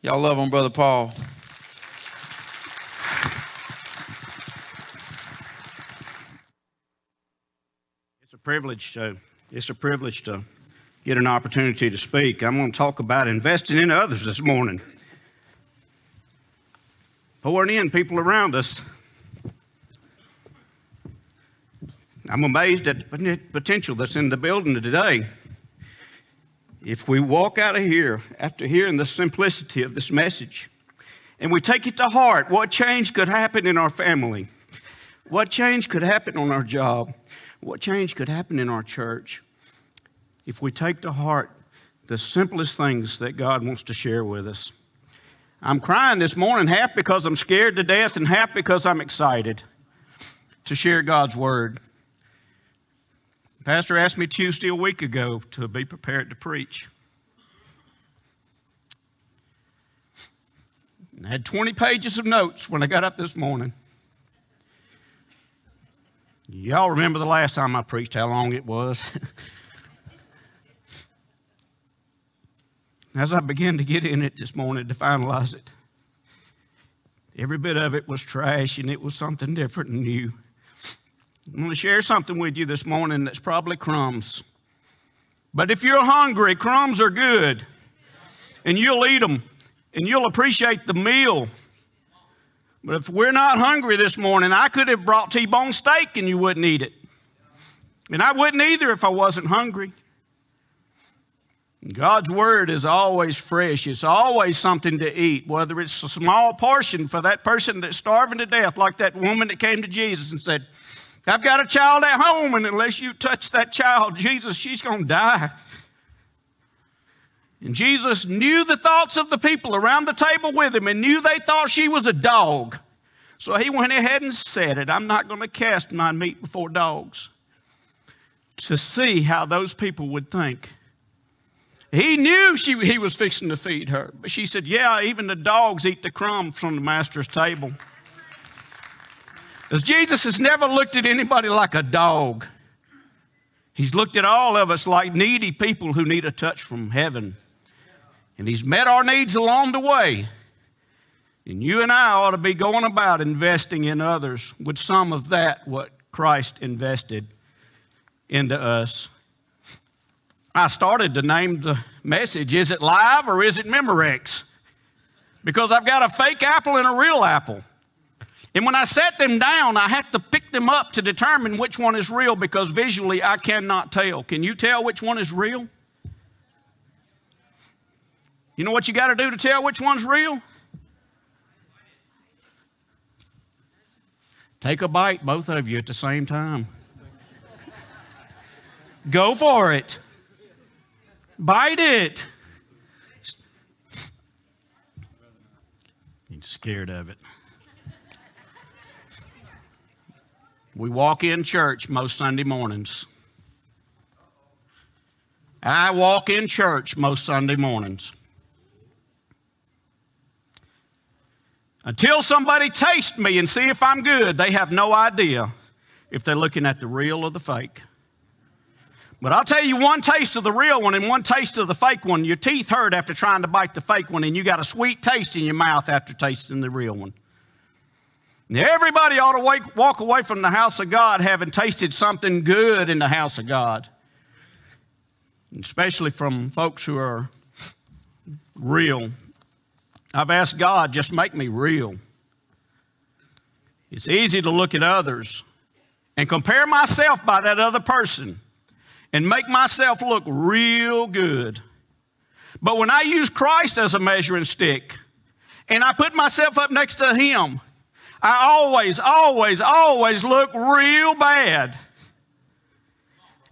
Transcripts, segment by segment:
Y'all love on Brother Paul. It's a privilege to, it's a privilege to get an opportunity to speak. I'm going to talk about investing in others this morning. Pouring in people around us. I'm amazed at the potential that's in the building today. If we walk out of here after hearing the simplicity of this message and we take it to heart, what change could happen in our family? What change could happen on our job? What change could happen in our church if we take to heart the simplest things that God wants to share with us? I'm crying this morning, half because I'm scared to death and half because I'm excited to share God's word. Pastor asked me Tuesday a week ago to be prepared to preach. I had 20 pages of notes when I got up this morning. Y'all remember the last time I preached, how long it was? As I began to get in it this morning to finalize it, every bit of it was trash and it was something different and new. I'm going to share something with you this morning that's probably crumbs. But if you're hungry, crumbs are good. And you'll eat them. And you'll appreciate the meal. But if we're not hungry this morning, I could have brought T bone steak and you wouldn't eat it. And I wouldn't either if I wasn't hungry. God's word is always fresh. It's always something to eat, whether it's a small portion for that person that's starving to death, like that woman that came to Jesus and said, I've got a child at home, and unless you touch that child, Jesus, she's going to die. And Jesus knew the thoughts of the people around the table with him and knew they thought she was a dog. So he went ahead and said it I'm not going to cast my meat before dogs to see how those people would think. He knew she, he was fixing to feed her, but she said, Yeah, even the dogs eat the crumbs from the master's table. Because Jesus has never looked at anybody like a dog. He's looked at all of us like needy people who need a touch from heaven. And He's met our needs along the way. And you and I ought to be going about investing in others with some of that, what Christ invested into us. I started to name the message Is it live or is it Memorex? Because I've got a fake apple and a real apple. And when I set them down, I have to pick them up to determine which one is real because visually I cannot tell. Can you tell which one is real? You know what you got to do to tell which one's real? Take a bite, both of you at the same time. Go for it. Bite it. You're scared of it. We walk in church most Sunday mornings. I walk in church most Sunday mornings. Until somebody tastes me and see if I'm good, they have no idea if they're looking at the real or the fake. But I'll tell you one taste of the real one and one taste of the fake one. Your teeth hurt after trying to bite the fake one, and you got a sweet taste in your mouth after tasting the real one. Everybody ought to wake, walk away from the house of God having tasted something good in the house of God, especially from folks who are real. I've asked God, just make me real. It's easy to look at others and compare myself by that other person and make myself look real good. But when I use Christ as a measuring stick and I put myself up next to Him, I always, always, always look real bad.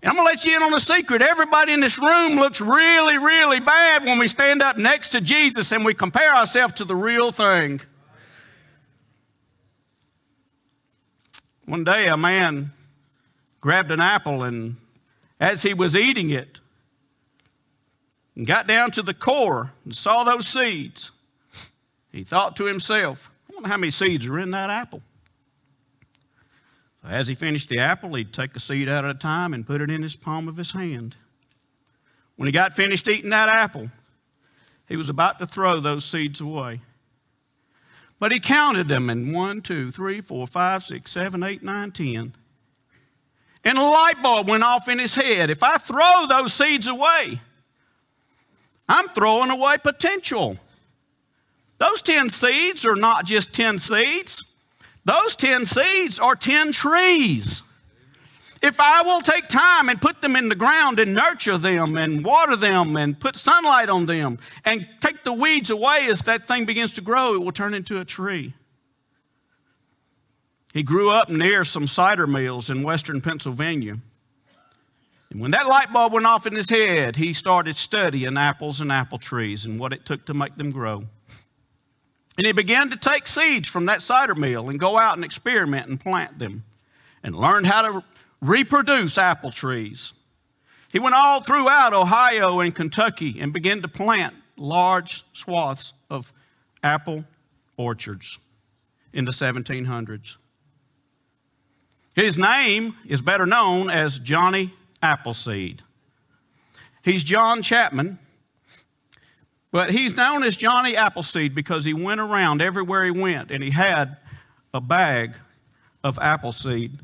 And I'm going to let you in on a secret. Everybody in this room looks really, really bad when we stand up next to Jesus and we compare ourselves to the real thing. One day, a man grabbed an apple and as he was eating it, and got down to the core and saw those seeds, he thought to himself, wonder how many seeds are in that apple. So as he finished the apple, he'd take a seed out at a time and put it in his palm of his hand. When he got finished eating that apple, he was about to throw those seeds away. But he counted them in one, two, three, four, five, six, seven, eight, nine, ten. And a light bulb went off in his head. If I throw those seeds away, I'm throwing away potential. Those 10 seeds are not just 10 seeds, those 10 seeds are 10 trees. If I will take time and put them in the ground and nurture them and water them and put sunlight on them and take the weeds away as that thing begins to grow, it will turn into a tree. He grew up near some cider mills in western Pennsylvania. And when that light bulb went off in his head, he started studying apples and apple trees and what it took to make them grow. And he began to take seeds from that cider mill and go out and experiment and plant them and learned how to reproduce apple trees. He went all throughout Ohio and Kentucky and began to plant large swaths of apple orchards in the 1700s. His name is better known as Johnny Appleseed. He's John Chapman, but he's known as Johnny Appleseed because he went around everywhere he went and he had a bag of appleseed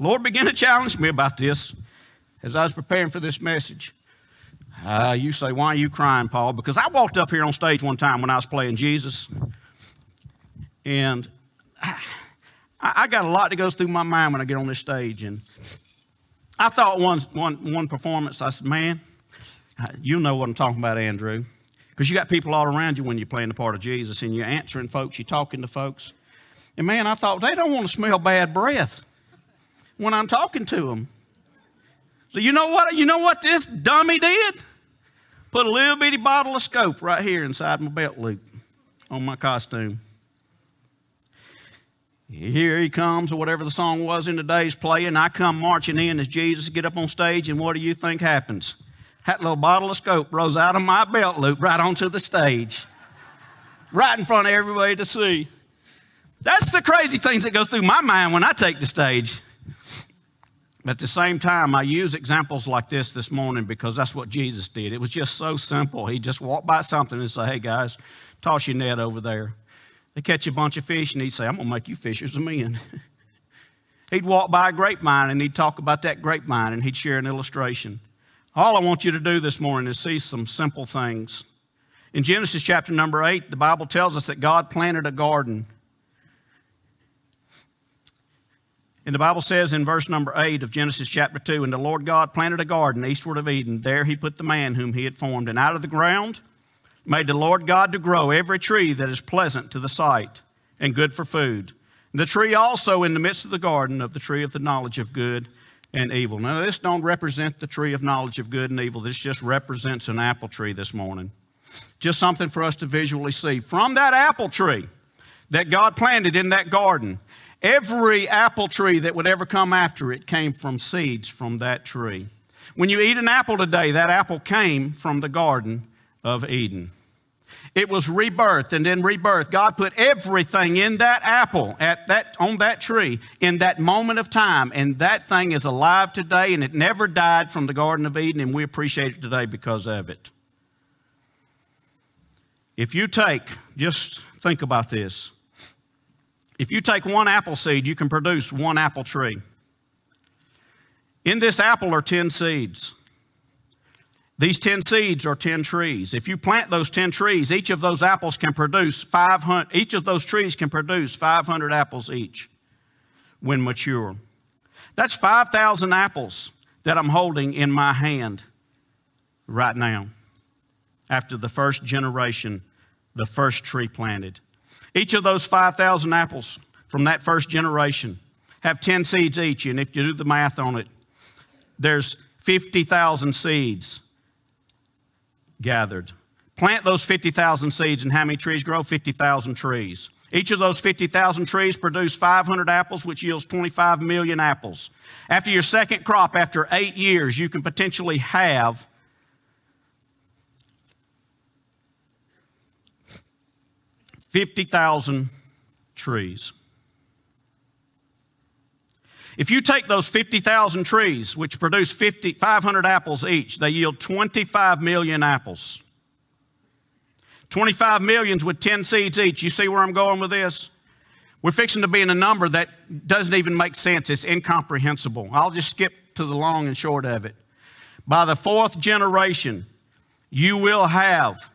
Lord began to challenge me about this as I was preparing for this message. Uh, you say, Why are you crying, Paul? Because I walked up here on stage one time when I was playing Jesus, and I, I got a lot that goes through my mind when I get on this stage. And I thought one, one, one performance, I said, Man, you know what I'm talking about, Andrew. Because you got people all around you when you're playing the part of Jesus and you're answering folks, you're talking to folks. And man, I thought they don't want to smell bad breath when I'm talking to them. So you know what? You know what this dummy did? Put a little bitty bottle of scope right here inside my belt loop on my costume. Here he comes, or whatever the song was in today's play, and I come marching in as Jesus get up on stage, and what do you think happens? That little bottle of scope rose out of my belt loop right onto the stage, right in front of everybody to see. That's the crazy things that go through my mind when I take the stage. But At the same time, I use examples like this this morning because that's what Jesus did. It was just so simple. He just walked by something and say, "Hey guys, toss your net over there." They catch a bunch of fish and he'd say, "I'm gonna make you fishers of men." he'd walk by a grapevine and he'd talk about that grapevine and he'd share an illustration. All I want you to do this morning is see some simple things. In Genesis chapter number eight, the Bible tells us that God planted a garden. And the Bible says in verse number 8 of Genesis chapter 2 And the Lord God planted a garden eastward of Eden. There he put the man whom he had formed. And out of the ground made the Lord God to grow every tree that is pleasant to the sight and good for food. The tree also in the midst of the garden of the tree of the knowledge of good and evil. Now, this don't represent the tree of knowledge of good and evil. This just represents an apple tree this morning. Just something for us to visually see. From that apple tree that God planted in that garden, Every apple tree that would ever come after it came from seeds from that tree. When you eat an apple today, that apple came from the Garden of Eden. It was rebirth and then rebirth. God put everything in that apple at that, on that tree in that moment of time, and that thing is alive today, and it never died from the Garden of Eden, and we appreciate it today because of it. If you take, just think about this. If you take one apple seed, you can produce one apple tree. In this apple are 10 seeds. These 10 seeds are 10 trees. If you plant those 10 trees, each of those apples can produce 500, each of those trees can produce 500 apples each when mature. That's 5,000 apples that I'm holding in my hand right now after the first generation, the first tree planted. Each of those 5,000 apples from that first generation have 10 seeds each. And if you do the math on it, there's 50,000 seeds gathered. Plant those 50,000 seeds, and how many trees grow? 50,000 trees. Each of those 50,000 trees produce 500 apples, which yields 25 million apples. After your second crop, after eight years, you can potentially have 50,000 trees. If you take those 50,000 trees, which produce 50, 500 apples each, they yield 25 million apples. 25 millions with 10 seeds each. You see where I'm going with this? We're fixing to be in a number that doesn't even make sense. It's incomprehensible. I'll just skip to the long and short of it. By the fourth generation, you will have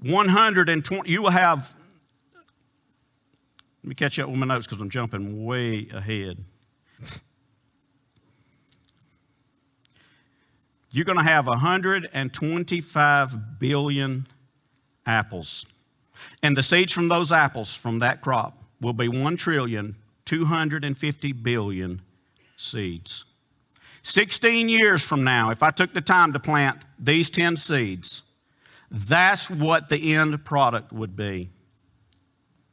120, you will have, let me catch up with my notes because I'm jumping way ahead. You're going to have 125 billion apples. And the seeds from those apples from that crop will be 1 trillion 250 billion seeds. 16 years from now, if I took the time to plant these 10 seeds, that's what the end product would be.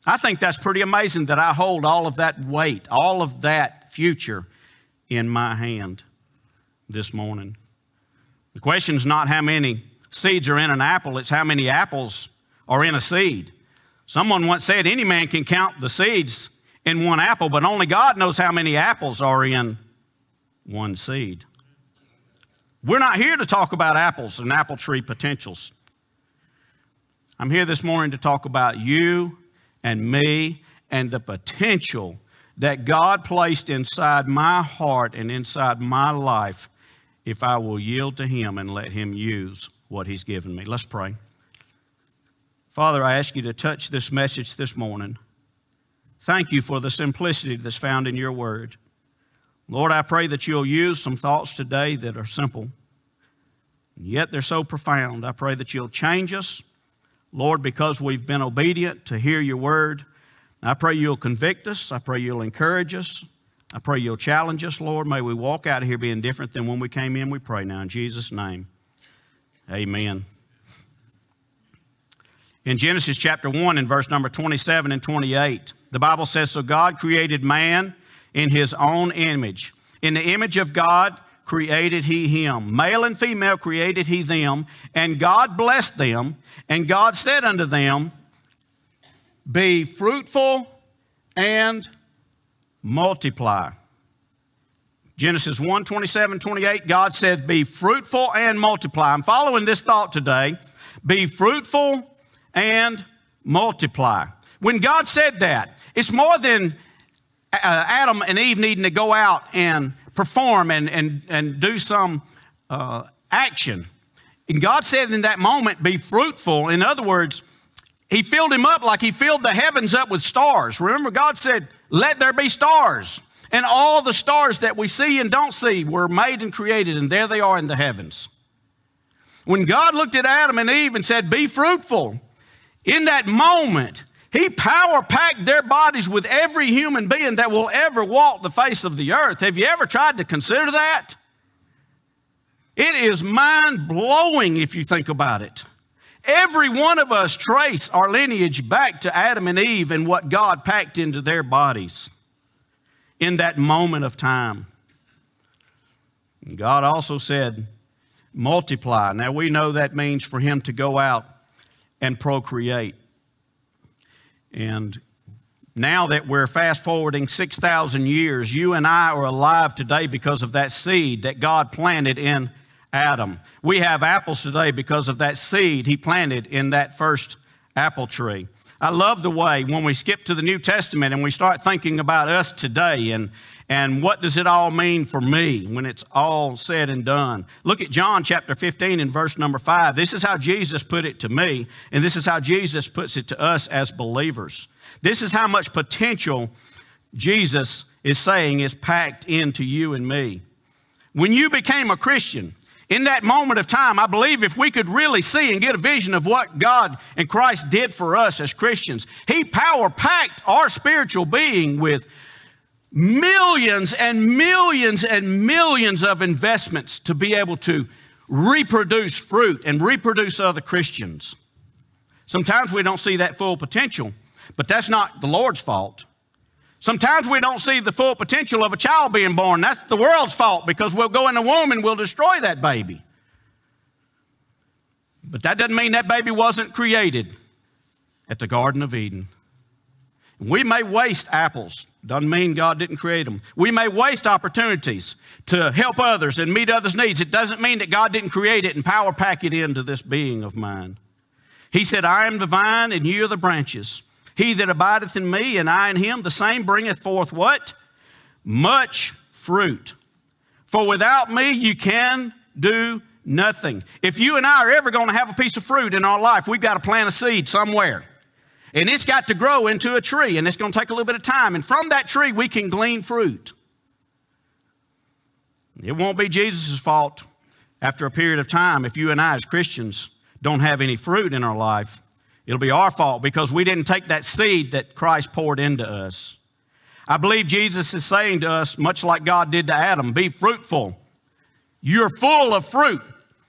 I think that's pretty amazing that I hold all of that weight, all of that future in my hand this morning. The question is not how many seeds are in an apple, it's how many apples are in a seed. Someone once said any man can count the seeds in one apple, but only God knows how many apples are in one seed. We're not here to talk about apples and apple tree potentials. I'm here this morning to talk about you and me and the potential that God placed inside my heart and inside my life if I will yield to Him and let Him use what He's given me. Let's pray. Father, I ask you to touch this message this morning. Thank you for the simplicity that's found in your word. Lord, I pray that you'll use some thoughts today that are simple, yet they're so profound. I pray that you'll change us, Lord, because we've been obedient to hear your word. I pray you'll convict us. I pray you'll encourage us. I pray you'll challenge us, Lord. May we walk out of here being different than when we came in. We pray now in Jesus' name. Amen. In Genesis chapter 1, in verse number 27 and 28, the Bible says, So God created man in his own image. In the image of God created he him. Male and female created he them. And God blessed them. And God said unto them, Be fruitful and multiply. Genesis 1 27, 28, God said, Be fruitful and multiply. I'm following this thought today. Be fruitful and multiply. When God said that, it's more than uh, Adam and Eve needing to go out and perform and, and, and do some uh, action. And God said in that moment, Be fruitful. In other words, he filled him up like he filled the heavens up with stars. Remember, God said, Let there be stars. And all the stars that we see and don't see were made and created, and there they are in the heavens. When God looked at Adam and Eve and said, Be fruitful, in that moment, He power packed their bodies with every human being that will ever walk the face of the earth. Have you ever tried to consider that? It is mind blowing if you think about it. Every one of us trace our lineage back to Adam and Eve and what God packed into their bodies in that moment of time. God also said, multiply. Now we know that means for Him to go out and procreate. And now that we're fast forwarding 6,000 years, you and I are alive today because of that seed that God planted in Adam. We have apples today because of that seed he planted in that first apple tree. I love the way when we skip to the New Testament and we start thinking about us today and, and what does it all mean for me when it's all said and done. Look at John chapter 15 and verse number 5. This is how Jesus put it to me, and this is how Jesus puts it to us as believers. This is how much potential Jesus is saying is packed into you and me. When you became a Christian, in that moment of time, I believe if we could really see and get a vision of what God and Christ did for us as Christians, He power packed our spiritual being with millions and millions and millions of investments to be able to reproduce fruit and reproduce other Christians. Sometimes we don't see that full potential, but that's not the Lord's fault. Sometimes we don't see the full potential of a child being born. That's the world's fault because we'll go in the womb and we'll destroy that baby. But that doesn't mean that baby wasn't created at the Garden of Eden. We may waste apples. Doesn't mean God didn't create them. We may waste opportunities to help others and meet others' needs. It doesn't mean that God didn't create it and power pack it into this being of mine. He said, I am the vine, and you are the branches. He that abideth in me, and I in him, the same bringeth forth what? Much fruit. For without me, you can do nothing. If you and I are ever going to have a piece of fruit in our life, we've got to plant a seed somewhere. And it's got to grow into a tree, and it's going to take a little bit of time. And from that tree, we can glean fruit. It won't be Jesus' fault after a period of time if you and I, as Christians, don't have any fruit in our life. It'll be our fault because we didn't take that seed that Christ poured into us. I believe Jesus is saying to us, much like God did to Adam, be fruitful. You're full of fruit.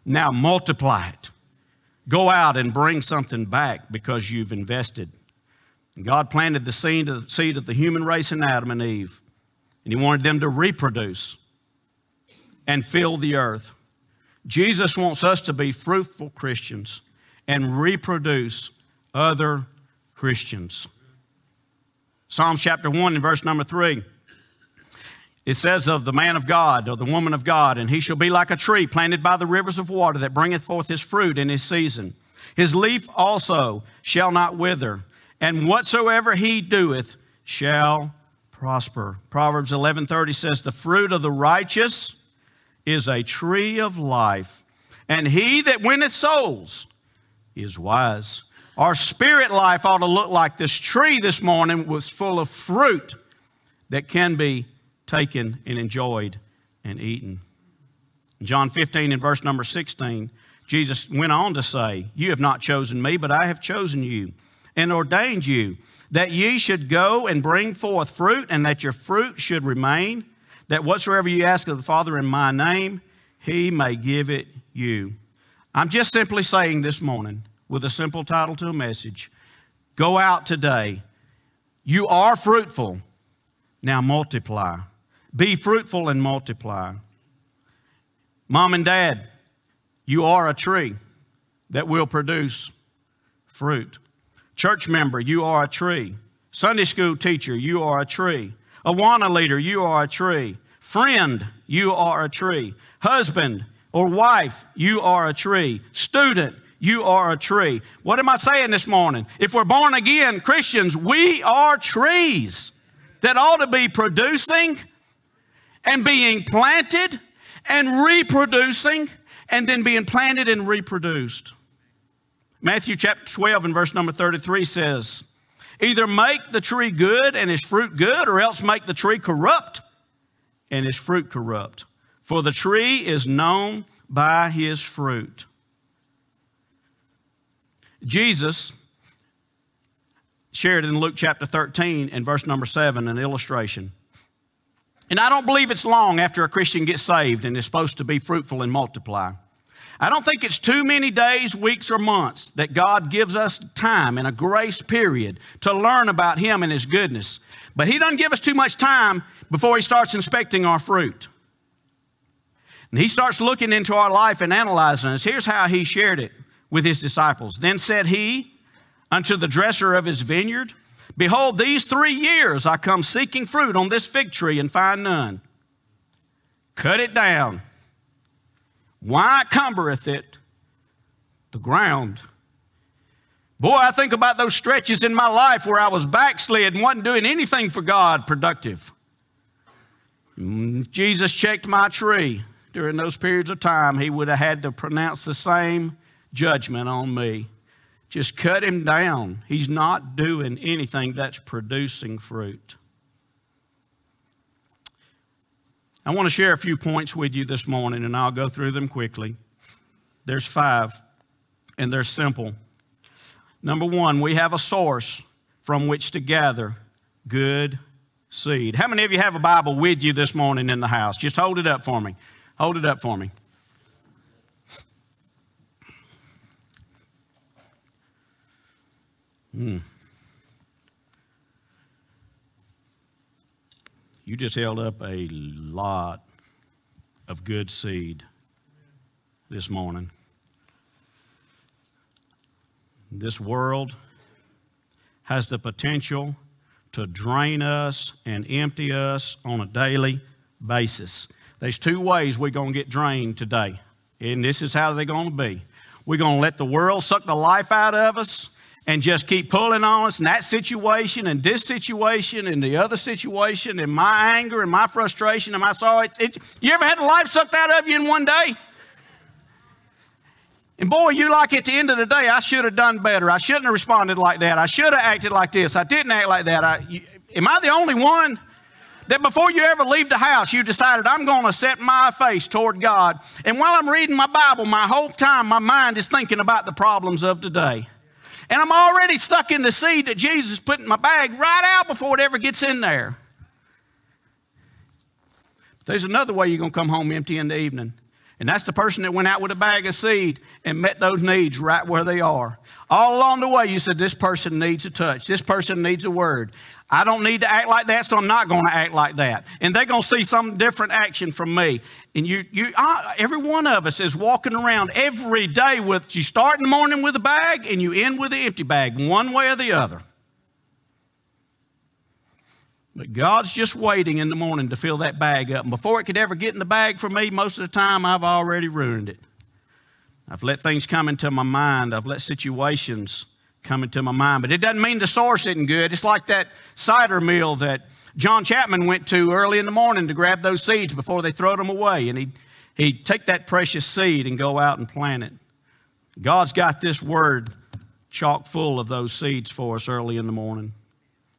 Now multiply it. Go out and bring something back because you've invested. God planted the seed of the human race in Adam and Eve, and He wanted them to reproduce and fill the earth. Jesus wants us to be fruitful Christians and reproduce other Christians. Psalms chapter 1 and verse number 3. It says of the man of God or the woman of God, and he shall be like a tree planted by the rivers of water that bringeth forth his fruit in his season. His leaf also shall not wither, and whatsoever he doeth shall prosper. Proverbs 11:30 says, "The fruit of the righteous is a tree of life, and he that winneth souls is wise." Our spirit life ought to look like this tree this morning was full of fruit that can be taken and enjoyed and eaten. John 15 and verse number 16, Jesus went on to say, You have not chosen me, but I have chosen you and ordained you that ye should go and bring forth fruit, and that your fruit should remain, that whatsoever you ask of the Father in my name, he may give it you. I'm just simply saying this morning, with a simple title to a message Go out today. You are fruitful. Now multiply. Be fruitful and multiply. Mom and dad, you are a tree that will produce fruit. Church member, you are a tree. Sunday school teacher, you are a tree. Awana leader, you are a tree. Friend, you are a tree. Husband or wife, you are a tree. Student, you are a tree. What am I saying this morning? If we're born again Christians, we are trees that ought to be producing and being planted and reproducing and then being planted and reproduced. Matthew chapter 12 and verse number 33 says, Either make the tree good and its fruit good, or else make the tree corrupt and its fruit corrupt. For the tree is known by his fruit. Jesus shared in Luke chapter 13 and verse number 7 an illustration. And I don't believe it's long after a Christian gets saved and is supposed to be fruitful and multiply. I don't think it's too many days, weeks, or months that God gives us time in a grace period to learn about Him and His goodness. But He doesn't give us too much time before He starts inspecting our fruit. And He starts looking into our life and analyzing us. Here's how He shared it with His disciples. Then said He unto the dresser of His vineyard, Behold, these three years I come seeking fruit on this fig tree and find none. Cut it down. Why cumbereth it the ground? Boy, I think about those stretches in my life where I was backslid and wasn't doing anything for God productive. Mm, Jesus checked my tree during those periods of time, he would have had to pronounce the same judgment on me. Just cut him down. He's not doing anything that's producing fruit. I want to share a few points with you this morning, and I'll go through them quickly. There's five, and they're simple. Number one, we have a source from which to gather good seed. How many of you have a Bible with you this morning in the house? Just hold it up for me. Hold it up for me. Hmm. You just held up a lot of good seed this morning. This world has the potential to drain us and empty us on a daily basis. There's two ways we're going to get drained today, and this is how they're going to be. We're going to let the world suck the life out of us and just keep pulling on us in that situation and this situation and the other situation and my anger and my frustration and my sorrow. It's, it's, you ever had life sucked out of you in one day? And boy, you like at the end of the day, I should have done better. I shouldn't have responded like that. I should have acted like this. I didn't act like that. I, you, am I the only one? that before you ever leave the house, you decided, I'm going to set my face toward God. And while I'm reading my Bible, my whole time, my mind is thinking about the problems of today. And I'm already stuck in the seed that Jesus put in my bag right out before it ever gets in there. There's another way you're going to come home empty in the evening. And that's the person that went out with a bag of seed and met those needs right where they are. All along the way, you said, This person needs a touch. This person needs a word. I don't need to act like that, so I'm not going to act like that. And they're going to see some different action from me. And you, you, I, every one of us is walking around every day with, you start in the morning with a bag and you end with an empty bag, one way or the other. But God's just waiting in the morning to fill that bag up. And before it could ever get in the bag for me, most of the time I've already ruined it. I've let things come into my mind, I've let situations coming to my mind. But it doesn't mean the source isn't good. It's like that cider mill that John Chapman went to early in the morning to grab those seeds before they throw them away. And he'd, he'd take that precious seed and go out and plant it. God's got this word chock full of those seeds for us early in the morning.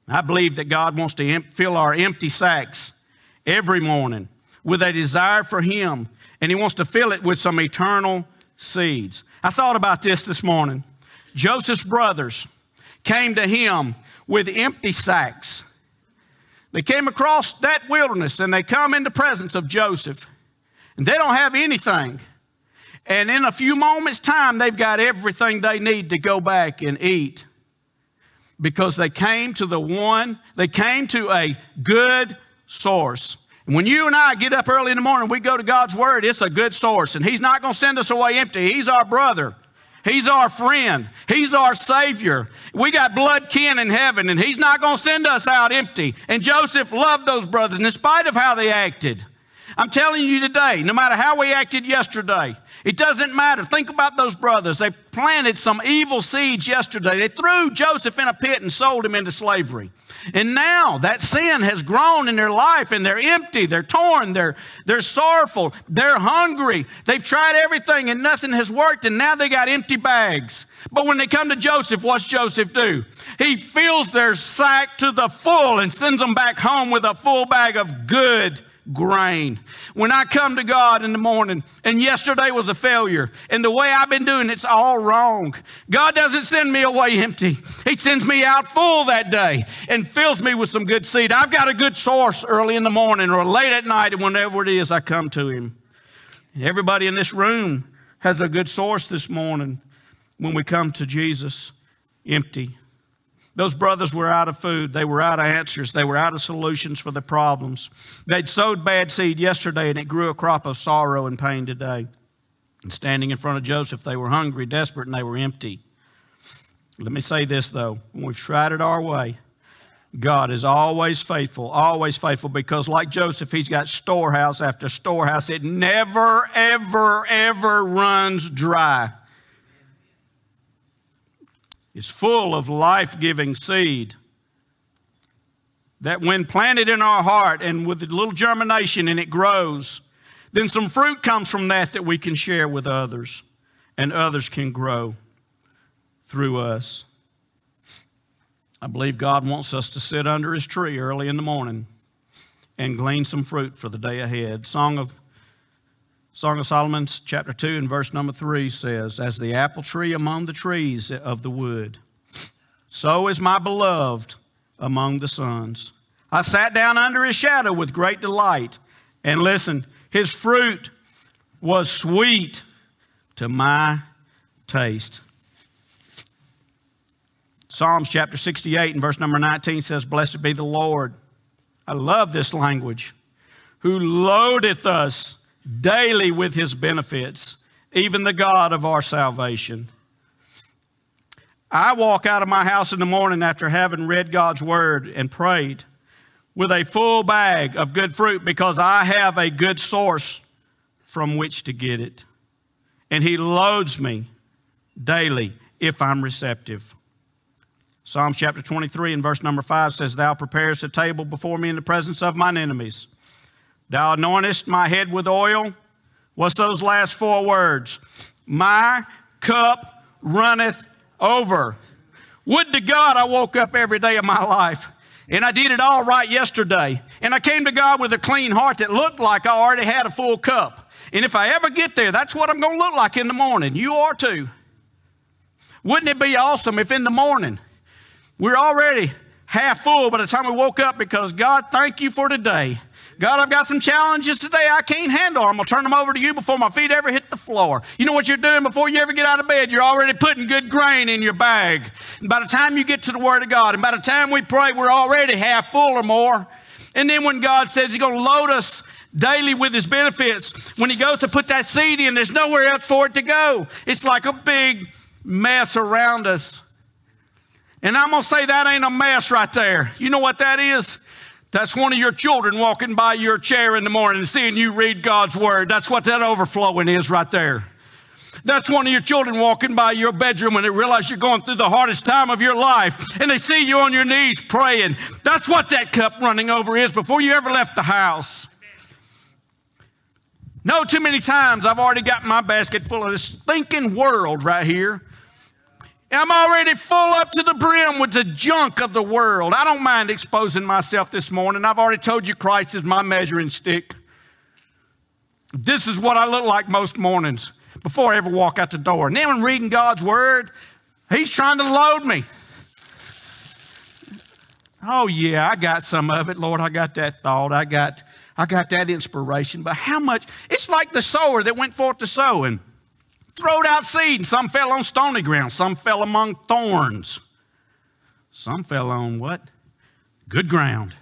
I believe that God wants to fill our empty sacks every morning with a desire for Him, and He wants to fill it with some eternal seeds. I thought about this this morning. Joseph's brothers came to him with empty sacks. They came across that wilderness and they come in the presence of Joseph. And they don't have anything. And in a few moments' time, they've got everything they need to go back and eat. Because they came to the one, they came to a good source. And when you and I get up early in the morning, we go to God's Word, it's a good source. And He's not going to send us away empty. He's our brother. He's our friend. He's our Savior. We got blood kin in heaven, and He's not going to send us out empty. And Joseph loved those brothers in spite of how they acted. I'm telling you today, no matter how we acted yesterday, it doesn't matter. Think about those brothers. They planted some evil seeds yesterday. They threw Joseph in a pit and sold him into slavery. And now that sin has grown in their life and they're empty, they're torn, they're, they're sorrowful, they're hungry. They've tried everything and nothing has worked, and now they got empty bags. But when they come to Joseph, what's Joseph do? He fills their sack to the full and sends them back home with a full bag of good grain. When I come to God in the morning, and yesterday was a failure, and the way I've been doing it's all wrong. God doesn't send me away empty. He sends me out full that day and fills me with some good seed. I've got a good source early in the morning or late at night, and whenever it is, I come to Him. Everybody in this room has a good source this morning when we come to Jesus empty. Those brothers were out of food. They were out of answers. They were out of solutions for the problems. They'd sowed bad seed yesterday and it grew a crop of sorrow and pain today. And standing in front of Joseph, they were hungry, desperate, and they were empty. Let me say this though when we've tried it our way, God is always faithful, always faithful, because like Joseph, he's got storehouse after storehouse. It never, ever, ever runs dry is full of life giving seed. That when planted in our heart and with a little germination and it grows, then some fruit comes from that that we can share with others and others can grow through us. I believe God wants us to sit under his tree early in the morning and glean some fruit for the day ahead. Song of Song of Solomon, chapter 2, and verse number 3 says, As the apple tree among the trees of the wood, so is my beloved among the sons. I sat down under his shadow with great delight, and listen, his fruit was sweet to my taste. Psalms chapter 68 and verse number 19 says, Blessed be the Lord. I love this language. Who loadeth us daily with his benefits, even the God of our salvation. I walk out of my house in the morning after having read God's word and prayed with a full bag of good fruit because I have a good source from which to get it. And he loads me daily if I'm receptive. Psalms chapter 23 and verse number 5 says, Thou preparest a table before me in the presence of mine enemies. Thou anointest my head with oil. What's those last four words? My cup runneth over. Would to God I woke up every day of my life and I did it all right yesterday. And I came to God with a clean heart that looked like I already had a full cup. And if I ever get there, that's what I'm going to look like in the morning. You are too. Wouldn't it be awesome if in the morning we're already half full by the time we woke up because God, thank you for today. God, I've got some challenges today I can't handle. I'm going to turn them over to you before my feet ever hit the floor. You know what you're doing before you ever get out of bed? You're already putting good grain in your bag. And by the time you get to the Word of God, and by the time we pray, we're already half full or more. And then when God says He's going to load us daily with His benefits, when He goes to put that seed in, there's nowhere else for it to go. It's like a big mess around us. And I'm going to say that ain't a mess right there. You know what that is? That's one of your children walking by your chair in the morning and seeing you read God's word. That's what that overflowing is right there. That's one of your children walking by your bedroom when they realize you're going through the hardest time of your life and they see you on your knees praying. That's what that cup running over is before you ever left the house. No, too many times I've already got my basket full of this thinking world right here. I'm already full up to the brim with the junk of the world. I don't mind exposing myself this morning. I've already told you Christ is my measuring stick. This is what I look like most mornings before I ever walk out the door. And then when reading God's word, He's trying to load me. Oh yeah, I got some of it, Lord. I got that thought. I got, I got that inspiration. But how much? It's like the sower that went forth to sow and throwed out seed, and some fell on stony ground, some fell among thorns, some fell on what? Good ground.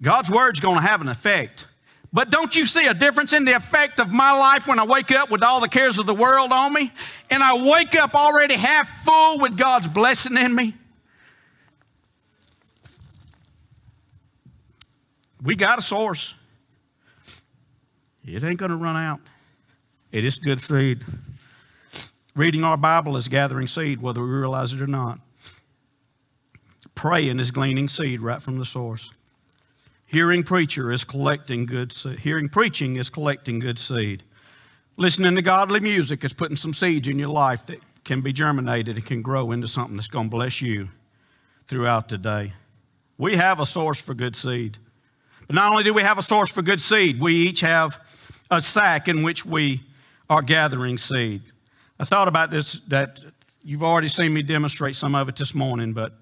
God's word's going to have an effect. But don't you see a difference in the effect of my life when I wake up with all the cares of the world on me and I wake up already half full with God's blessing in me? We got a source. It ain't going to run out. It is good seed. Reading our Bible is gathering seed, whether we realize it or not. Praying is gleaning seed right from the source. Hearing preacher is collecting good seed. Hearing preaching is collecting good seed. Listening to godly music is putting some seeds in your life that can be germinated and can grow into something that's going to bless you throughout the day. We have a source for good seed. But not only do we have a source for good seed, we each have a sack in which we are gathering seed. I thought about this that you've already seen me demonstrate some of it this morning, but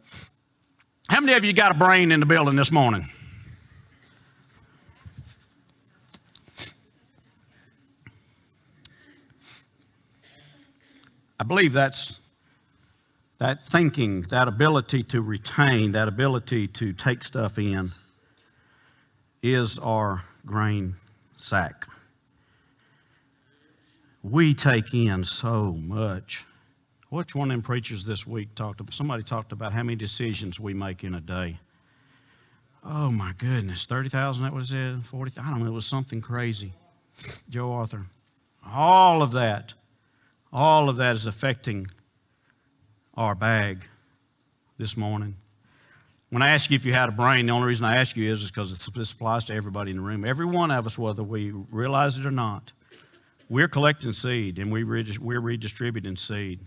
how many of you got a brain in the building this morning? I believe that's that thinking, that ability to retain, that ability to take stuff in is our grain sack we take in so much. Which one of them preachers this week talked about? Somebody talked about how many decisions we make in a day. Oh my goodness, 30,000, that was it? 40, I don't know, it was something crazy. Joe Arthur. All of that, all of that is affecting our bag this morning. When I ask you if you had a brain, the only reason I ask you is because this applies to everybody in the room. Every one of us, whether we realize it or not, we're collecting seed and we we're redistributing seed.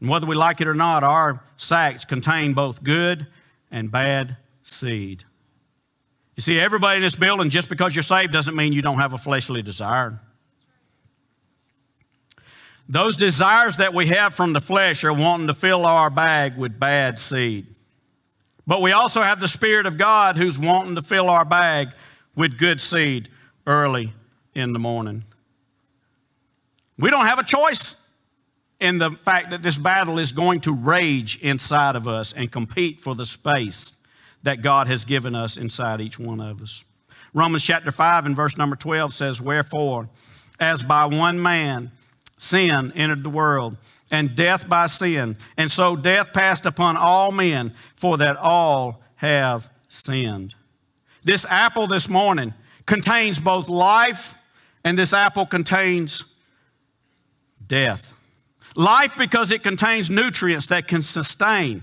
And whether we like it or not, our sacks contain both good and bad seed. You see, everybody in this building, just because you're saved doesn't mean you don't have a fleshly desire. Those desires that we have from the flesh are wanting to fill our bag with bad seed. But we also have the Spirit of God who's wanting to fill our bag with good seed early in the morning. We don't have a choice in the fact that this battle is going to rage inside of us and compete for the space that God has given us inside each one of us. Romans chapter 5 and verse number 12 says, Wherefore, as by one man sin entered the world, and death by sin, and so death passed upon all men, for that all have sinned. This apple this morning contains both life, and this apple contains death. Life because it contains nutrients that can sustain.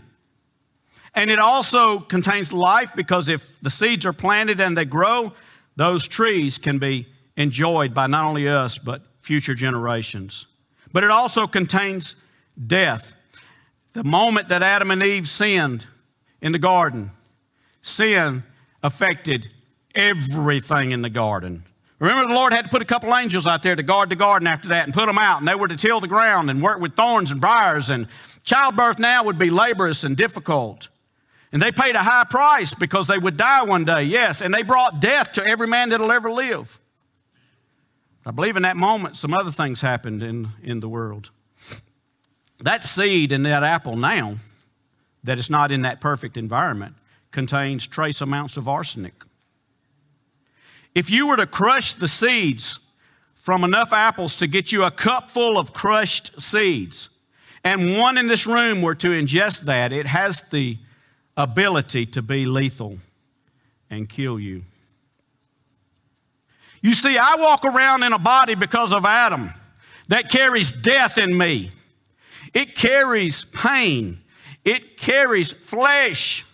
And it also contains life because if the seeds are planted and they grow, those trees can be enjoyed by not only us, but future generations. But it also contains death. The moment that Adam and Eve sinned in the garden, sin affected everything in the garden. Remember, the Lord had to put a couple angels out there to guard the garden after that and put them out, and they were to till the ground and work with thorns and briars. And childbirth now would be laborious and difficult. And they paid a high price because they would die one day, yes, and they brought death to every man that'll ever live. I believe in that moment some other things happened in, in the world. That seed in that apple now, that is not in that perfect environment, contains trace amounts of arsenic. If you were to crush the seeds from enough apples to get you a cup full of crushed seeds, and one in this room were to ingest that, it has the ability to be lethal and kill you. You see, I walk around in a body because of Adam that carries death in me. It carries pain. It carries flesh.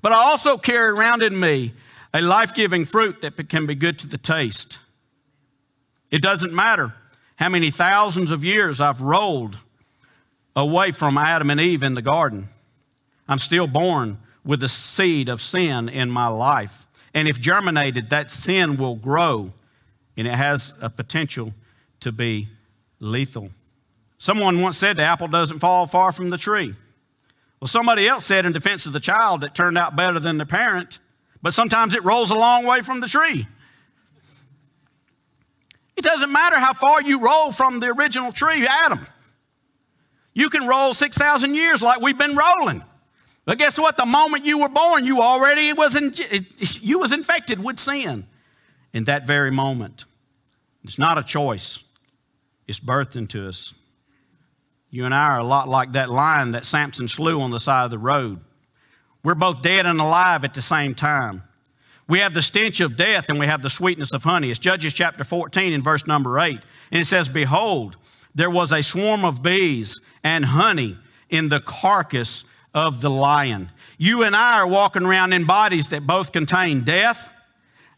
But I also carry around in me a life giving fruit that can be good to the taste. It doesn't matter how many thousands of years I've rolled away from Adam and Eve in the garden. I'm still born with the seed of sin in my life. And if germinated, that sin will grow and it has a potential to be lethal. Someone once said the apple doesn't fall far from the tree. Well, somebody else said in defense of the child that turned out better than the parent, but sometimes it rolls a long way from the tree. It doesn't matter how far you roll from the original tree, Adam. You can roll 6,000 years like we've been rolling. But guess what? The moment you were born, you already was, in, you was infected with sin in that very moment. It's not a choice, it's birthed into us. You and I are a lot like that lion that Samson slew on the side of the road. We're both dead and alive at the same time. We have the stench of death and we have the sweetness of honey. It's Judges chapter 14 and verse number 8. And it says, Behold, there was a swarm of bees and honey in the carcass of the lion. You and I are walking around in bodies that both contain death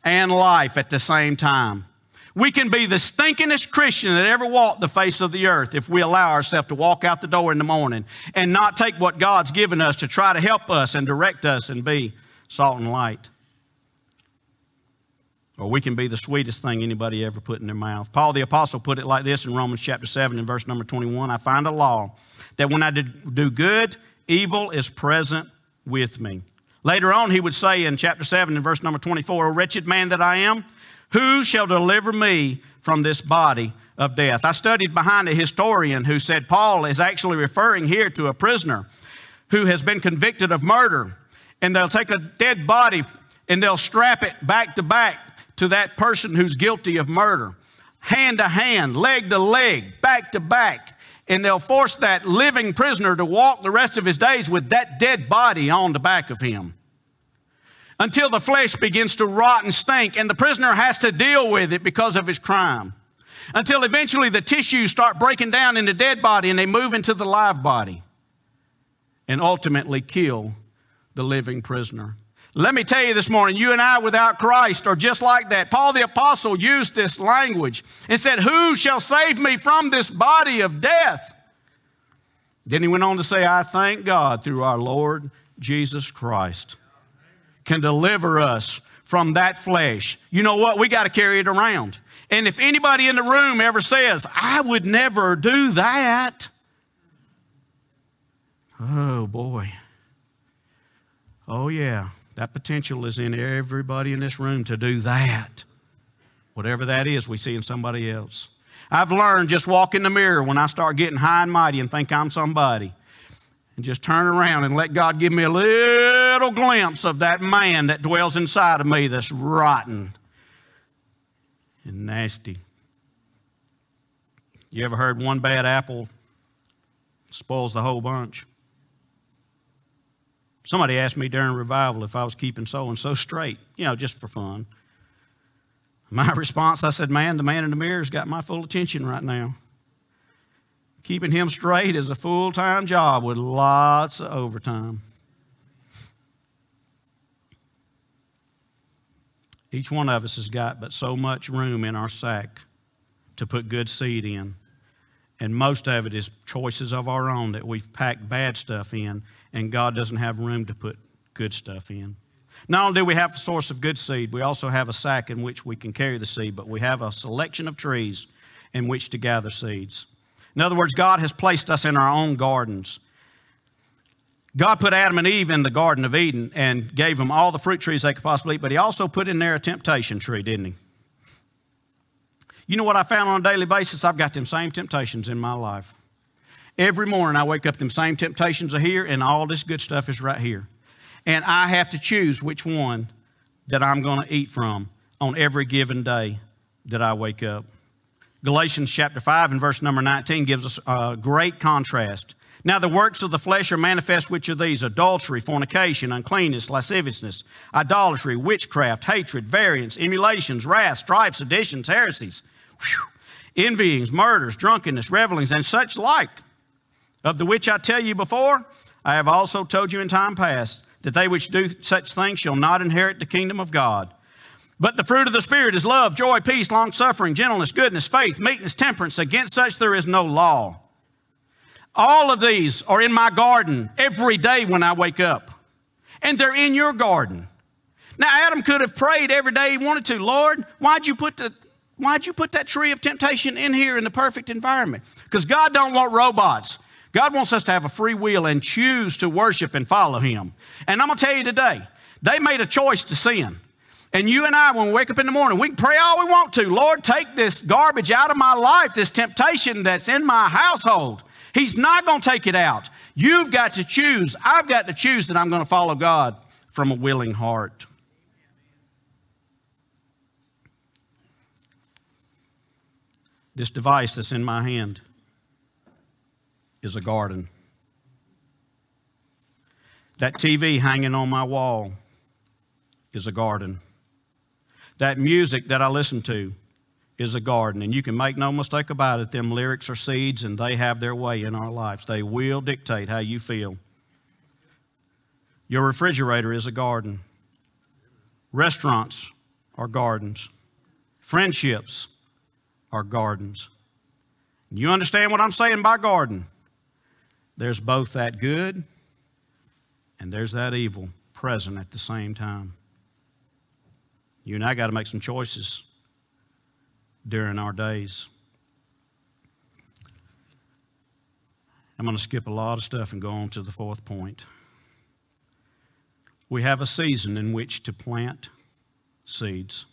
and life at the same time. We can be the stinkingest Christian that ever walked the face of the earth if we allow ourselves to walk out the door in the morning and not take what God's given us to try to help us and direct us and be salt and light. Or we can be the sweetest thing anybody ever put in their mouth. Paul the Apostle put it like this in Romans chapter 7 and verse number 21 I find a law that when I do good, evil is present with me. Later on, he would say in chapter 7 and verse number 24, O wretched man that I am, who shall deliver me from this body of death? I studied behind a historian who said Paul is actually referring here to a prisoner who has been convicted of murder, and they'll take a dead body and they'll strap it back to back to that person who's guilty of murder, hand to hand, leg to leg, back to back and they'll force that living prisoner to walk the rest of his days with that dead body on the back of him until the flesh begins to rot and stink, and the prisoner has to deal with it because of his crime. Until eventually the tissues start breaking down in the dead body and they move into the live body and ultimately kill the living prisoner. Let me tell you this morning, you and I without Christ are just like that. Paul the Apostle used this language and said, Who shall save me from this body of death? Then he went on to say, I thank God through our Lord Jesus Christ can deliver us from that flesh. You know what? We got to carry it around. And if anybody in the room ever says, I would never do that, oh boy. Oh, yeah. That potential is in everybody in this room to do that. Whatever that is, we see in somebody else. I've learned just walk in the mirror when I start getting high and mighty and think I'm somebody. And just turn around and let God give me a little glimpse of that man that dwells inside of me that's rotten and nasty. You ever heard one bad apple spoils the whole bunch? Somebody asked me during revival if I was keeping so and so straight, you know, just for fun. My response, I said, Man, the man in the mirror's got my full attention right now. Keeping him straight is a full time job with lots of overtime. Each one of us has got but so much room in our sack to put good seed in. And most of it is choices of our own that we've packed bad stuff in, and God doesn't have room to put good stuff in. Not only do we have a source of good seed, we also have a sack in which we can carry the seed, but we have a selection of trees in which to gather seeds. In other words, God has placed us in our own gardens. God put Adam and Eve in the Garden of Eden and gave them all the fruit trees they could possibly eat, but He also put in there a temptation tree, didn't He? You know what I found on a daily basis? I've got them same temptations in my life. Every morning I wake up, them same temptations are here, and all this good stuff is right here. And I have to choose which one that I'm going to eat from on every given day that I wake up. Galatians chapter 5 and verse number 19 gives us a great contrast. Now, the works of the flesh are manifest, which are these adultery, fornication, uncleanness, lasciviousness, idolatry, witchcraft, hatred, variance, emulations, wrath, strife, seditions, heresies, whew, envyings, murders, drunkenness, revelings, and such like, of the which I tell you before, I have also told you in time past, that they which do such things shall not inherit the kingdom of God. But the fruit of the Spirit is love, joy, peace, long suffering, gentleness, goodness, faith, meekness, temperance. Against such there is no law. All of these are in my garden every day when I wake up. And they're in your garden. Now, Adam could have prayed every day he wanted to, Lord, why'd you put the Why'd you put that tree of temptation in here in the perfect environment? Because God don't want robots. God wants us to have a free will and choose to worship and follow Him. And I'm going to tell you today, they made a choice to sin. And you and I, when we wake up in the morning, we can pray all we want to. Lord, take this garbage out of my life, this temptation that's in my household. He's not going to take it out. You've got to choose. I've got to choose that I'm going to follow God from a willing heart. This device that's in my hand is a garden. That TV hanging on my wall is a garden. That music that I listen to is a garden. And you can make no mistake about it, them lyrics are seeds and they have their way in our lives. They will dictate how you feel. Your refrigerator is a garden. Restaurants are gardens. Friendships are gardens. You understand what I'm saying by garden? There's both that good and there's that evil present at the same time. You and I got to make some choices during our days. I'm going to skip a lot of stuff and go on to the fourth point. We have a season in which to plant seeds.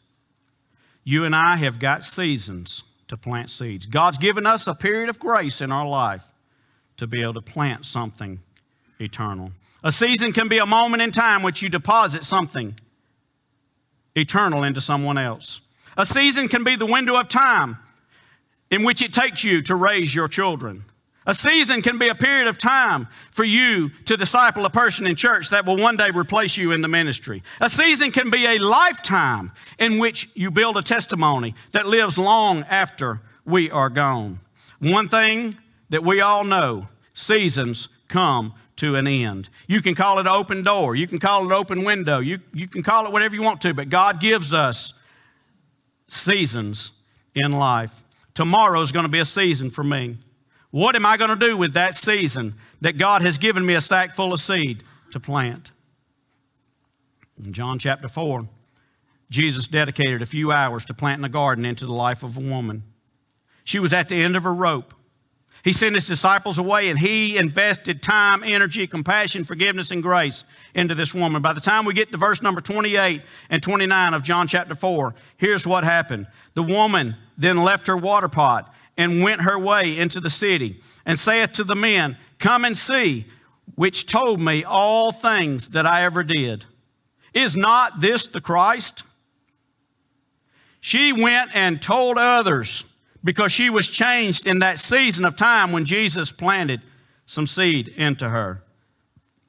You and I have got seasons to plant seeds. God's given us a period of grace in our life to be able to plant something eternal. A season can be a moment in time which you deposit something eternal into someone else. A season can be the window of time in which it takes you to raise your children. A season can be a period of time for you to disciple a person in church that will one day replace you in the ministry. A season can be a lifetime in which you build a testimony that lives long after we are gone. One thing that we all know seasons come to an end. You can call it open door, you can call it open window, you, you can call it whatever you want to, but God gives us seasons in life. Tomorrow is going to be a season for me. What am I going to do with that season that God has given me a sack full of seed to plant? In John chapter 4, Jesus dedicated a few hours to planting a garden into the life of a woman. She was at the end of her rope. He sent his disciples away and he invested time, energy, compassion, forgiveness, and grace into this woman. By the time we get to verse number 28 and 29 of John chapter 4, here's what happened. The woman then left her water pot and went her way into the city and saith to the men, Come and see, which told me all things that I ever did. Is not this the Christ? She went and told others because she was changed in that season of time when Jesus planted some seed into her.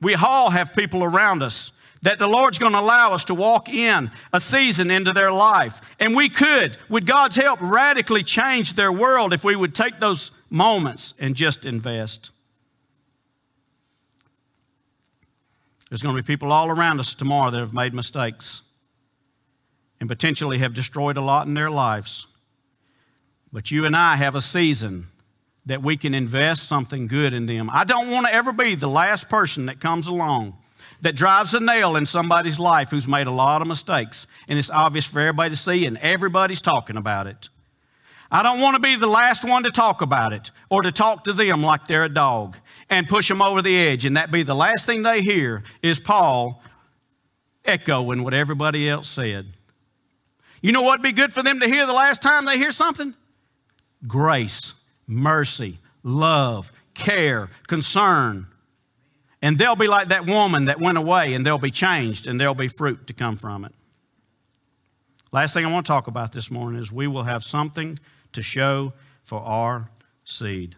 We all have people around us that the Lord's going to allow us to walk in a season into their life. And we could, with God's help, radically change their world if we would take those moments and just invest. There's going to be people all around us tomorrow that have made mistakes and potentially have destroyed a lot in their lives. But you and I have a season that we can invest something good in them. I don't want to ever be the last person that comes along that drives a nail in somebody's life who's made a lot of mistakes and it's obvious for everybody to see and everybody's talking about it. I don't want to be the last one to talk about it or to talk to them like they're a dog and push them over the edge and that be the last thing they hear is Paul echoing what everybody else said. You know what'd be good for them to hear the last time they hear something? Grace, mercy, love, care, concern. And they'll be like that woman that went away and they'll be changed and there'll be fruit to come from it. Last thing I want to talk about this morning is we will have something to show for our seed.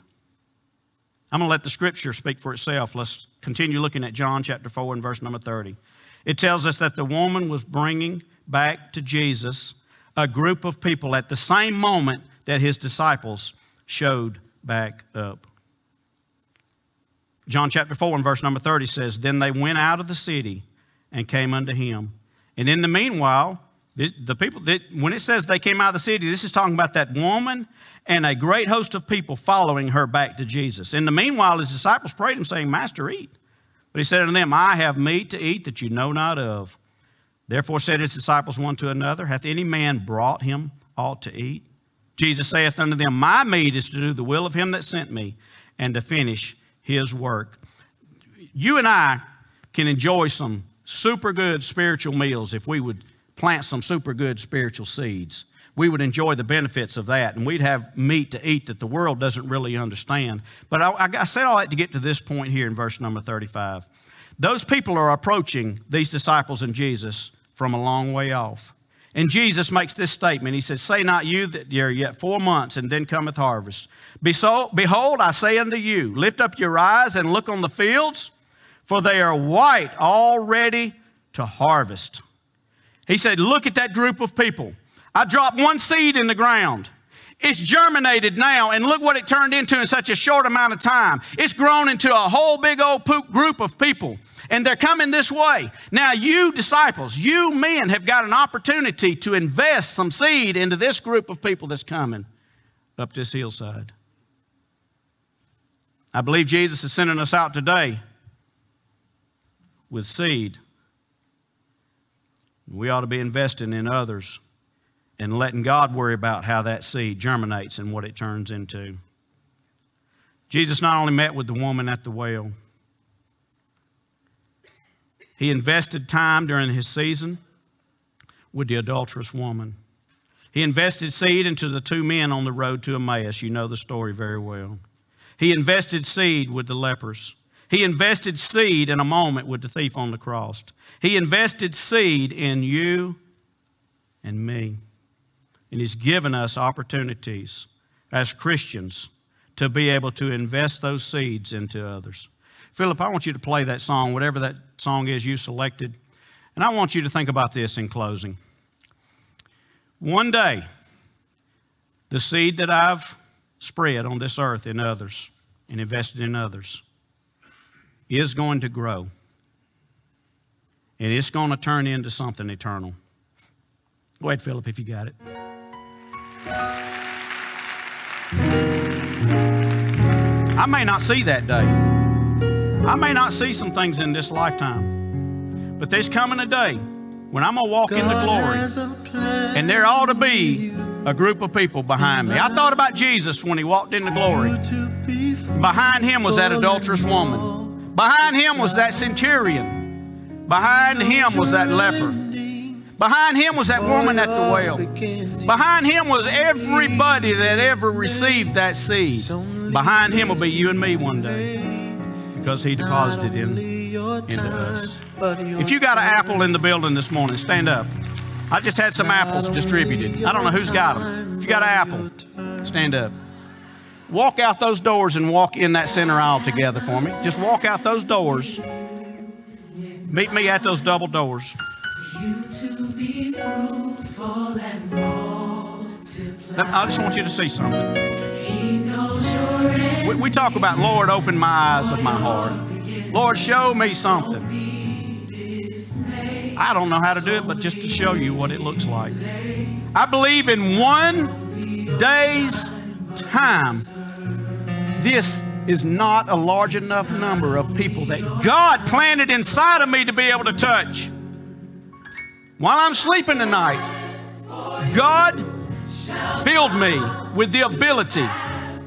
I'm going to let the scripture speak for itself. Let's continue looking at John chapter 4 and verse number 30. It tells us that the woman was bringing back to Jesus a group of people at the same moment that his disciples showed back up. John chapter 4 and verse number 30 says, Then they went out of the city and came unto him. And in the meanwhile, the people, that, when it says they came out of the city, this is talking about that woman and a great host of people following her back to Jesus. In the meanwhile, his disciples prayed him, saying, Master, eat. But he said unto them, I have meat to eat that you know not of. Therefore said his disciples one to another, Hath any man brought him aught to eat? Jesus saith unto them, My meat is to do the will of him that sent me, and to finish his work. You and I can enjoy some super good spiritual meals if we would plant some super good spiritual seeds. We would enjoy the benefits of that, and we'd have meat to eat that the world doesn't really understand. But I, I said all that to get to this point here in verse number 35. Those people are approaching these disciples and Jesus from a long way off. And Jesus makes this statement. He says, Say not you that ye are yet four months, and then cometh harvest. Behold, I say unto you, lift up your eyes and look on the fields, for they are white already to harvest. He said, Look at that group of people. I dropped one seed in the ground. It's germinated now, and look what it turned into in such a short amount of time. It's grown into a whole big old group of people, and they're coming this way. Now, you disciples, you men have got an opportunity to invest some seed into this group of people that's coming up this hillside. I believe Jesus is sending us out today with seed we ought to be investing in others and letting God worry about how that seed germinates and what it turns into. Jesus not only met with the woman at the well, he invested time during his season with the adulterous woman. He invested seed into the two men on the road to Emmaus. You know the story very well. He invested seed with the lepers. He invested seed in a moment with the thief on the cross. He invested seed in you and me. And He's given us opportunities as Christians to be able to invest those seeds into others. Philip, I want you to play that song, whatever that song is you selected. And I want you to think about this in closing. One day, the seed that I've spread on this earth in others and invested in others is going to grow. And it's going to turn into something eternal. Go ahead, Philip, if you got it. I may not see that day. I may not see some things in this lifetime. But there's coming a day when I'm going to walk in the glory. And there ought to be a group of people behind me. I thought about Jesus when he walked in the glory. Behind him was that adulterous woman. Behind him was that centurion. Behind him was that leper. Behind him was that woman at the well. Behind him was everybody that ever received that seed. Behind him will be you and me one day because he deposited in, into us. If you got an apple in the building this morning, stand up. I just had some apples distributed. I don't know who's got them. If you got an apple, stand up. Walk out those doors and walk in that center aisle together for me. Just walk out those doors. Meet me at those double doors. I just want you to see something. We, we talk about, Lord, open my eyes of my heart. Lord, show me something. I don't know how to do it, but just to show you what it looks like. I believe in one day's time, this is not a large enough number of people that God planted inside of me to be able to touch. While I'm sleeping tonight, God filled me with the ability,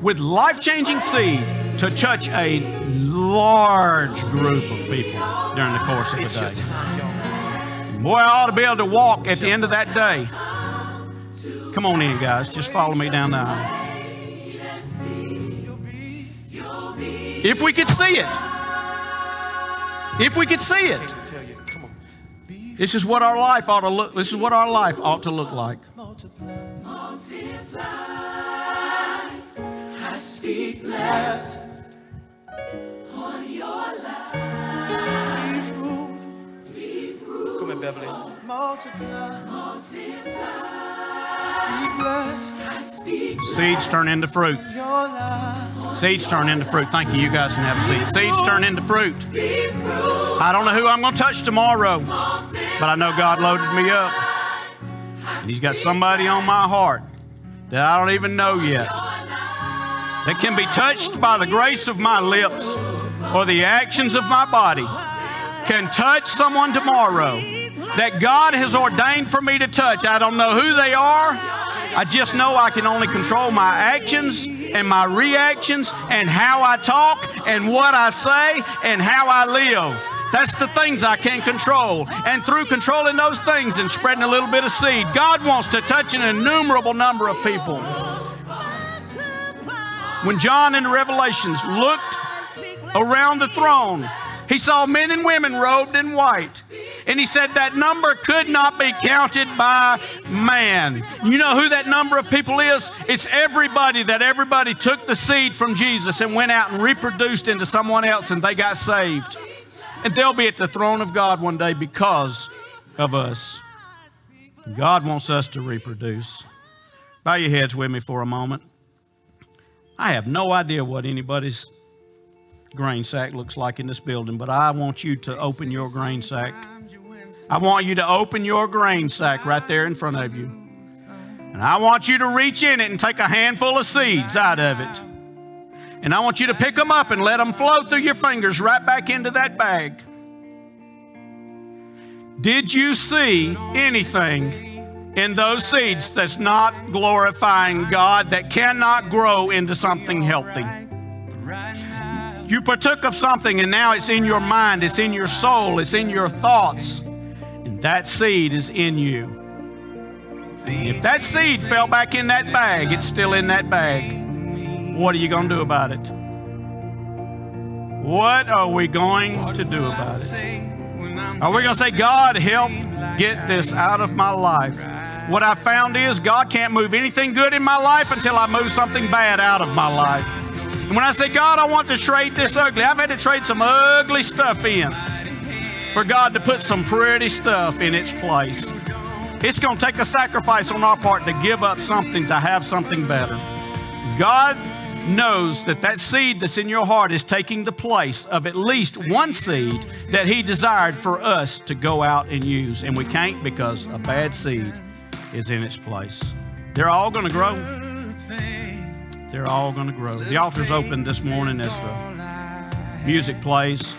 with life changing seed, to touch a large group of people during the course of the day. Boy, I ought to be able to walk at the end of that day. Come on in, guys. Just follow me down the aisle. If we could see it. If we could see it. This is what our life ought to look. This is what our life ought to look like. I speak blessings on your life. Come here, Beverly. Multiply. Multiply. Seeds turn into fruit. Seeds turn into fruit. Thank you. You guys can have a seat. Seeds turn into fruit. I don't know who I'm going to touch tomorrow, but I know God loaded me up. And He's got somebody on my heart that I don't even know yet that can be touched by the grace of my lips or the actions of my body can touch someone tomorrow that God has ordained for me to touch. I don't know who they are. I just know I can only control my actions and my reactions and how I talk and what I say and how I live. That's the things I can control. And through controlling those things and spreading a little bit of seed, God wants to touch an innumerable number of people. When John in the Revelations looked around the throne, he saw men and women robed in white. And he said that number could not be counted by man. You know who that number of people is? It's everybody that everybody took the seed from Jesus and went out and reproduced into someone else and they got saved. And they'll be at the throne of God one day because of us. God wants us to reproduce. Bow your heads with me for a moment. I have no idea what anybody's grain sack looks like in this building, but I want you to open your grain sack. I want you to open your grain sack right there in front of you. And I want you to reach in it and take a handful of seeds out of it. And I want you to pick them up and let them flow through your fingers right back into that bag. Did you see anything in those seeds that's not glorifying God, that cannot grow into something healthy? You partook of something and now it's in your mind, it's in your soul, it's in your thoughts, and that seed is in you. If that seed fell back in that bag, it's still in that bag. What are you going to do about it? What are we going to do about it? Are we going to say, God, help get this out of my life? What I found is God can't move anything good in my life until I move something bad out of my life. And when I say, God, I want to trade this ugly, I've had to trade some ugly stuff in for God to put some pretty stuff in its place. It's going to take a sacrifice on our part to give up something to have something better. God knows that that seed that's in your heart is taking the place of at least one seed that He desired for us to go out and use. And we can't because a bad seed is in its place. They're all going to grow. They're all going to grow. The altar's open this morning as the music plays.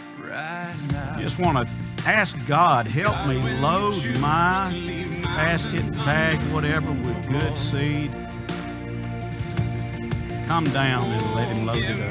You just want to ask God, help me load my basket, bag, whatever, with good seed come down and let him load it up.